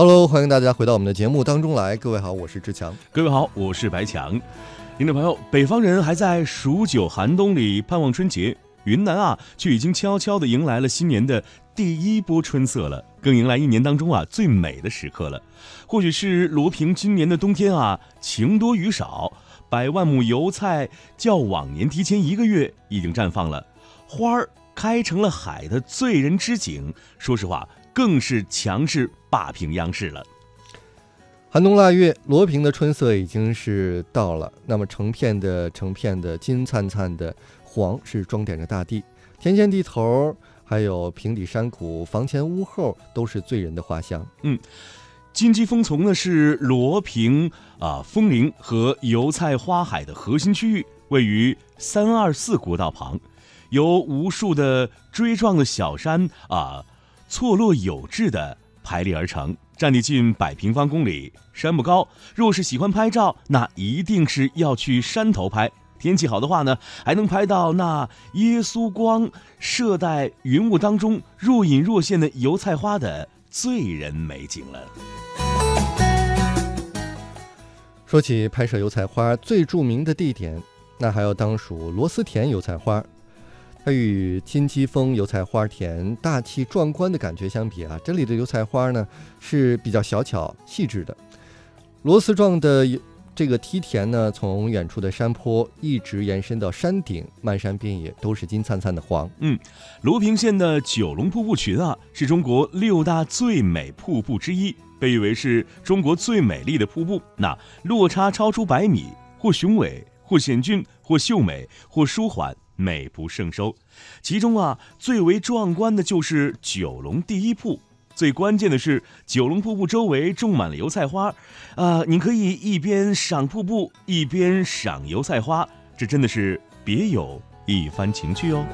Hello，欢迎大家回到我们的节目当中来。各位好，我是志强。各位好，我是白强。听众朋友，北方人还在数九寒冬里盼望春节，云南啊，却已经悄悄地迎来了新年的第一波春色了，更迎来一年当中啊最美的时刻了。或许是罗平今年的冬天啊晴多雨少，百万亩油菜较往年提前一个月已经绽放了，花儿开成了海的醉人之景。说实话。更是强势霸屏央视了。寒冬腊月，罗平的春色已经是到了。那么成片的成片的金灿灿的黄是装点着大地，田间地头，还有平底山谷、房前屋后，都是醉人的花香。嗯，金鸡峰丛呢是罗平啊枫林和油菜花海的核心区域，位于三二四国道旁，由无数的锥状的小山啊。错落有致的排列而成，占地近百平方公里，山不高。若是喜欢拍照，那一定是要去山头拍。天气好的话呢，还能拍到那耶稣光射在云雾当中，若隐若现的油菜花的醉人美景了。说起拍摄油菜花最著名的地点，那还要当属螺丝田油菜花。它与金鸡峰油菜花田大气壮观的感觉相比啊，这里的油菜花呢是比较小巧细致的。螺丝状的这个梯田呢，从远处的山坡一直延伸到山顶，漫山遍野都是金灿灿的黄。嗯，罗平县的九龙瀑布群啊，是中国六大最美瀑布之一，被誉为是中国最美丽的瀑布。那落差超出百米，或雄伟，或险峻，或秀美，或舒缓。美不胜收，其中啊最为壮观的就是九龙第一瀑。最关键的是，九龙瀑布周围种满了油菜花，啊，你可以一边赏瀑布，一边赏油菜花，这真的是别有一番情趣哦。